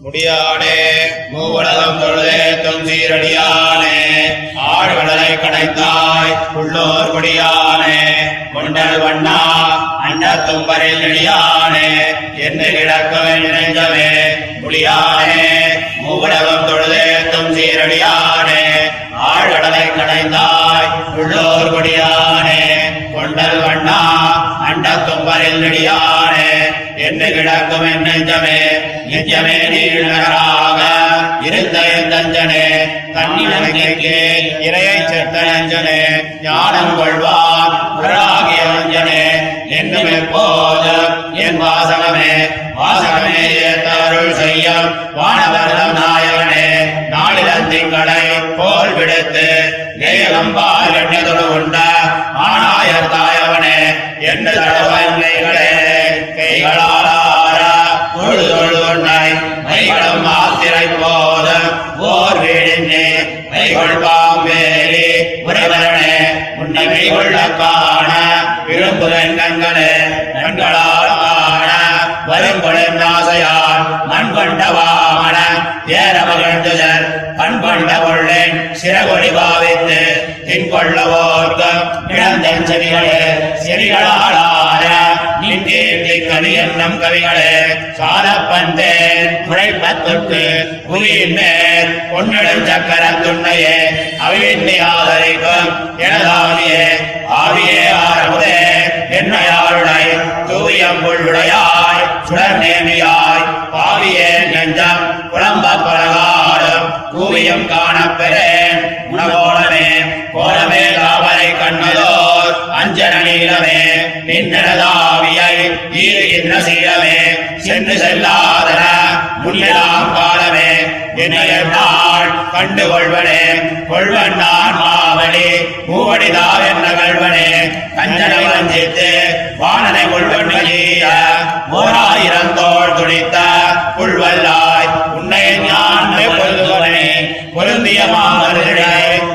முடியானே மூவுலகம் தொழுதேத்தும் சீரடியானே ஆழ்வடலை கடைத்தாய் உள்ளோர் குடியானே கொண்டல் வண்ணா அண்டத்தும் தும்பரில் நெடியானே என்று கிடக்கவே நினைந்தவே முடியானே மூவுலகம் தொழுதேத்தும் சீரடியானே ஆழ்வடலை கடைந்தாய் உள்ளோர் குடியானே கொண்டல் வண்ணா அண்ட தும்பரில் நெடியானே என்று கிடக்கும் நெஞ்சமே நிஜமே நீழராக இருந்த எந்தஞ்சனே தன்னிலங்கைக்கு இரையை செத்த நெஞ்சனே ஞானம் கொள்வான் உராகிய நெஞ்சனே என்னும் எப்போது என் வாசகமே வாசகமே ஏத்தருள் செய்யும் வானவர்தம் நாயகனே. நாளிதன் திங்களை போல் விடுத்து நேயகம்பால் எண்ணதொடு உண்ட ஆனாயர் தாயவனே. என்ன தடவன்மைகளே கைகளா தொழுதொழுதொன்னாய் மைகளும் மாத்திரை போத ஓர் வீழின்னே மைகள் பாம்பேரி உறவரனே உன்னை மைகொள்ள காண விரும்புதன் கண்களே கண்களால் காண வரும் வரும்பொழின் ஆசையால் மண் கொண்ட வாமன ஏற மகிழ்ந்துதர் கண் கொண்ட கொள்ளேன் சிறகொடி பாவித்து தின்கொள்ளவோர்க்கும் இழந்தன் செவிகளே செவிகளாளார நின்றீர்த்தி கவி எண்ணம் கவிகளே. சாலப்பந்தேன். குழைப்பத்துக்கு புவியின் மேல் பொன்னிடும் சக்கர துண்ணையே. அவிவின்னி ஆதரிக்கும் எனதாவியே. ஆவியே ஆரமுதே. என்னையாருடை தூயம் புள்ளுடையாய் சுடர் நேமியாய் பாவியே நெஞ்சம் புலம்ப கூவியம் அஞ்சன நீளமே நின்னதாவியை ஈருகின்ற சீலமே சென்று செல்லாதன முன்னெல்லாம் காலமே என்னையாள் கண்டு கொள்வனே கொள்வன் நான் மாவடி மூவடிதார் என்ன கல்வனே கஞ்சனை வஞ்சித்து வானனை கொள்வன் ஓராயிரம் தோல் துடித்த புல்வல்லாய் உன்னை ஞான கொள்ளுவனே பொருந்திய மாமருடை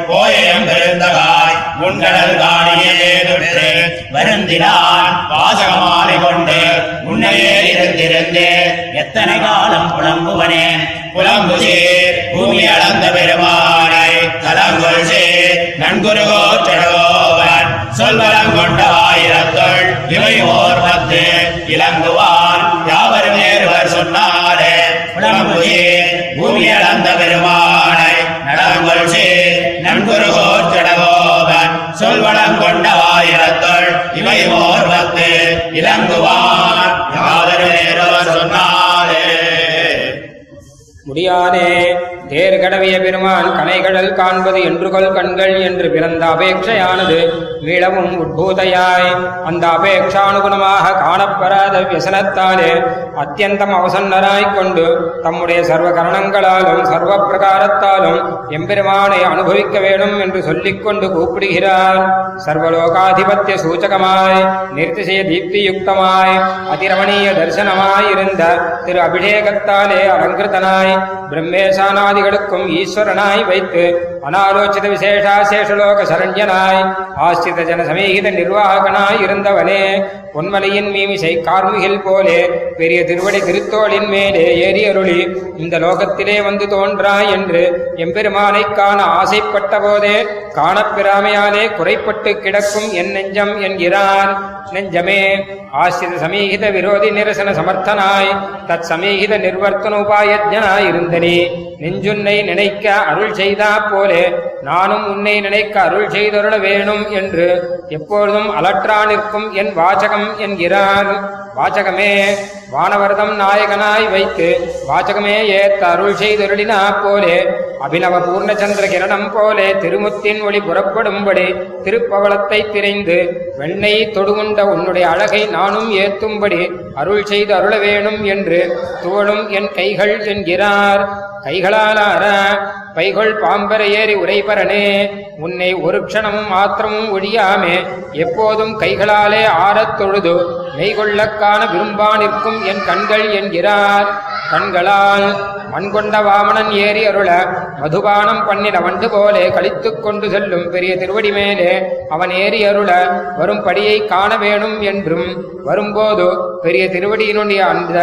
கோயம் பெருந்தகாய் உன்கடல் வருந்தினான் வாசகமாலை கொண்டு உன்னையே இருந்திருந்து எத்தனை காலம் புலம்புவனே? புலம்புசீர் பூமி அளந்த பெருமானை கலங்கொள் சேர் நன்குருகோ செடவோவன் சொல்வரம் கொண்ட ஆயிரத்தொள் இவை ஓர் பத்து இலங்குவான். யாவரும் நேருவர் சொன்னாரே புலம்புசீர் பூமி அளந்த பெருமானை நடங்கொள் சேர் நன்குருகோ செடவோவன் சொல்வளம் கொண்ட ஆயிரத்தள் இவை ஓர் பத்து இலங்குவான் யாவரும் நேருவர் சொன்னாரே முடியாதே. தேர் கடவிய பெருமான் கனைகடல் காண்பது என்று கொள் கண்கள் என்று பிறந்த அபேட்சையானது மீளவும் உட்பூதையாய். அந்த அபேட்சானுகுணமாக காணப்பெறாத வியசனத்தாலே அத்தியந்தம் அவசன்னராய்க் கொண்டு தம்முடைய சர்வ கரணங்களாலும் சர்வ பிரகாரத்தாலும் எம்பெருமானை அனுபவிக்க வேணும் என்று சொல்லிக் கொண்டு கூப்பிடுகிறார். சர்வலோகாதிபத்திய சூச்சகமாய் நிர்திசய தீப்தியுக்தமாய் அதிரமணீய தரிசனமாய் இருந்த திரு அபிஷேகத்தாலே அலங்கிருத்தனாய் பிரம்மேசானாதிகளுக்கும் ஈஸ்வரனாய் வைத்து அனாலோச்சித விசேஷாசேஷலோக சரண்யனாய் ஆஸ்தித ஜனசமீகித நிர்வாகனாய் இருந்தவனே பொன்மலையின் மீமிசை கார்முகில் போலே பெரிய திருவடி திருத்தோளின் மேலே ஏறி அருளி இந்த லோகத்திலே வந்து தோன்றாய் என்று எம்பெருமானைக் காண ஆசைப்பட்ட போதே காணப்பிராமையாலே குறைப்பட்டு கிடக்கும் என் நெஞ்சம் என்கிறார் நெஞ்சமே ஆசிரித சமீகித விரோதி நிரசன சமர்த்தனாய் தத் சமீகித நிர்வர்த்தன உபாயஜனாய் இருந்தனே நெஞ்சுன்னை நினைக்க அருள் செய்தா போலே நானும் உன்னை நினைக்க அருள் செய்தருள வேணும் என்று எப்பொழுதும் அலற்றா நிற்கும் என் வாசகம் என்கிறார். வாசகமே வானவர்தம் நாயகனாய் வைத்து வாசகமே ஏத்த அருள் செய்தருளினா போலே அபிநவ பூர்ணச்சந்திர கிரணம் போலே திருமுத்தின் ஒளி புறப்படும்படி திருப்பவளத்தை திரைந்து வெண்ணெய் தொடுகுண்ட உன்னுடைய அழகை நானும் ஏத்தும்படி அருள் செய்து அருள வேணும் என்று துவளும் என் கைகள் என்கிறார். கைகளாலார பைகொள் பாம்பர ஏறி உரைபரனே உன்னை ஒரு க்ஷணமும் மாத்திரமும் ஒழியாமே எப்போதும் கைகளாலே ஆறத் தொழுது மெய்கொள்ளக்கான விரும்பா நிற்கும் என் கண்கள் என்கிறார். கண்களால் மண்கொண்ட வாமனன் ஏறி அருள மதுபானம் பண்ணிட வண்டு போலே கழித்துக் கொண்டு செல்லும் பெரிய திருவடி மேலே அவன் ஏறி அருள வரும் படியை காண வேணும் என்றும் வரும்போது பெரிய திருவடியினுடைய அந்த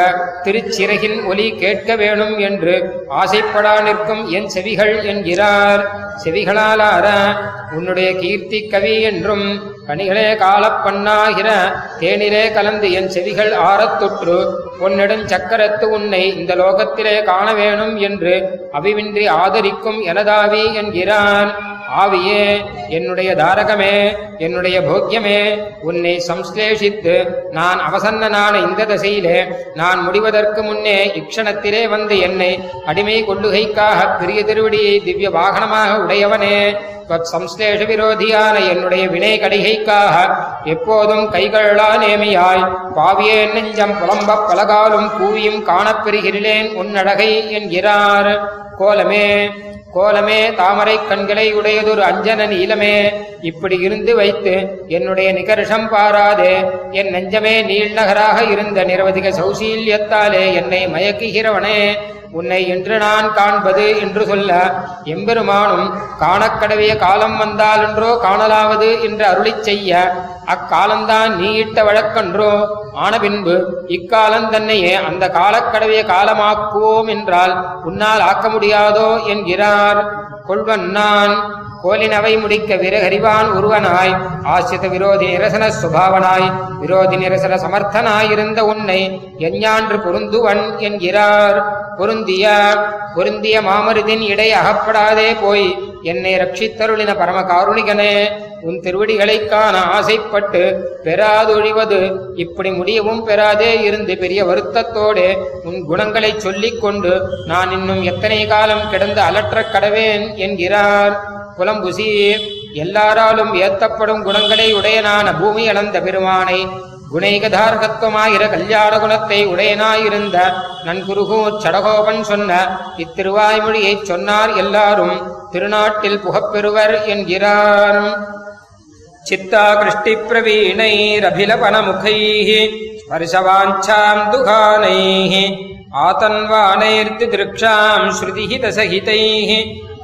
திருச்சிறகின் ஒலி கேட்க வேணும் என்று ஆசைப்படா நிற்கும் என் செவிகள் என்கிறார். செவிகளாலார உன்னுடைய கீர்த்தி கவி என்றும் கனிகளே காலப்பண்ணாகிற தேனிலே கலந்து என் செவிகள் ஆறத் தொற்று. பொன்னிடம் சக்கரத்து உன்னை இந்த லோகத்திலே காண வேணும் என்று அவிவின்றி ஆதரிக்கும் எனதாவி என்கிறான். ஆவியே என்னுடைய தாரகமே என்னுடைய போக்கியமே உன்னை சம்ஸ்லேஷித்து நான் அவசன்னனான இந்த தசையிலே நான் முடிவதற்கு முன்னே இக்ஷணத்திலே வந்து என்னை அடிமை கொள்ளுகைக்காக பெரிய திருவடியை திவ்ய வாகனமாக உடையவனே. சம்ஸ்லேஷ விரோதியான என்னுடைய வினை கடிகைக்காக எப்போதும் கைகளா நேமியாய் பாவியே நெஞ்சம் புலம்ப பலகாலும் கூவியும் காணப்பெறுகிறேன் உன்னழகை என்கிறார் கோலமே. கோலமே தாமரை கண்களை உடையதொரு அஞ்சன நீலமே. இப்படி இருந்து வைத்து என்னுடைய நிகர்ஷம் பாராதே. என் நெஞ்சமே நீள்நகராக இருந்த நிரவதிக சௌசீல்யத்தாலே என்னை மயக்குகிறவனே. உன்னை என்று நான் காண்பது என்று சொல்ல எம்பெருமானும் காணக்கடவிய காலம் வந்தாலென்றோ காணலாவது என்று அருளிச் செய்ய அக்காலந்தான் நீ இட்ட வழக்கன்றோ ஆன பின்பு இக்காலம் தன்னையே அந்த காலக்கடவிய காலமாக்குவோம் என்றால் உன்னால் ஆக்க முடியாதோ என்கிறார் கொள்வன் நான். கோலினவை முடிக்க விரகறிவான் ஒருவனாய் ஆசிரித விரோதி நிரசன சுபாவனாய். விரோதி நிரசன சமர்த்தனாயிருந்த உன்னை எஞ்ஞான்று பொருந்துவன் என்கிறார். பொருந்திய பொருந்திய மாமருதின் இடை அகப்படாதே போய். என்னை ரட்சித்தருளின பரம காருணிகனே உன் திருவடிகளைக் காண ஆசைப்பட்டு பெறாதொழிவது இப்படி முடியவும் பெறாதே இருந்து பெரிய வருத்தத்தோடே உன் குணங்களைச் சொல்லிக் கொண்டு நான் இன்னும் எத்தனை காலம் கிடந்து அலற்றக் கடவேன் என்கிறார். புலம்புசி எல்லாராலும் ஏத்தப்படும் குணங்களை உடையனான பூமி அளந்த பெருமானை குணைகதார்கத்துவமாயிர கல்யாண குணத்தை உடையனாயிருந்த நன்குருகூ சடகோபன் சொன்ன இத்திருவாய்மொழியைச் சொன்னார் எல்லாரும் திருநாட்டில் புகப்பெறுவர் என்கிறார் चित्ताकृष्टिप्रवीणैरभिलपनमुखैः स्पर्शवाञ्छाम् दुघानैः आतन्वानैर्तिदृक्षाम् श्रुतिहितसहितैः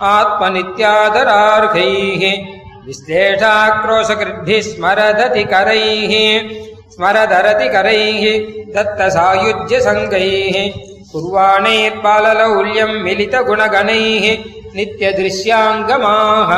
आत्मनित्यादरार्घैः विश्लेषाक्रोशकृद्भिः स्मरदति करैः स्मरधरति करैः दत्तसायुज्यसङ्गैः कुर्वाणैर्बाललौल्यम् मिलितगुणगणैः नित्यदृश्याङ्गमाः।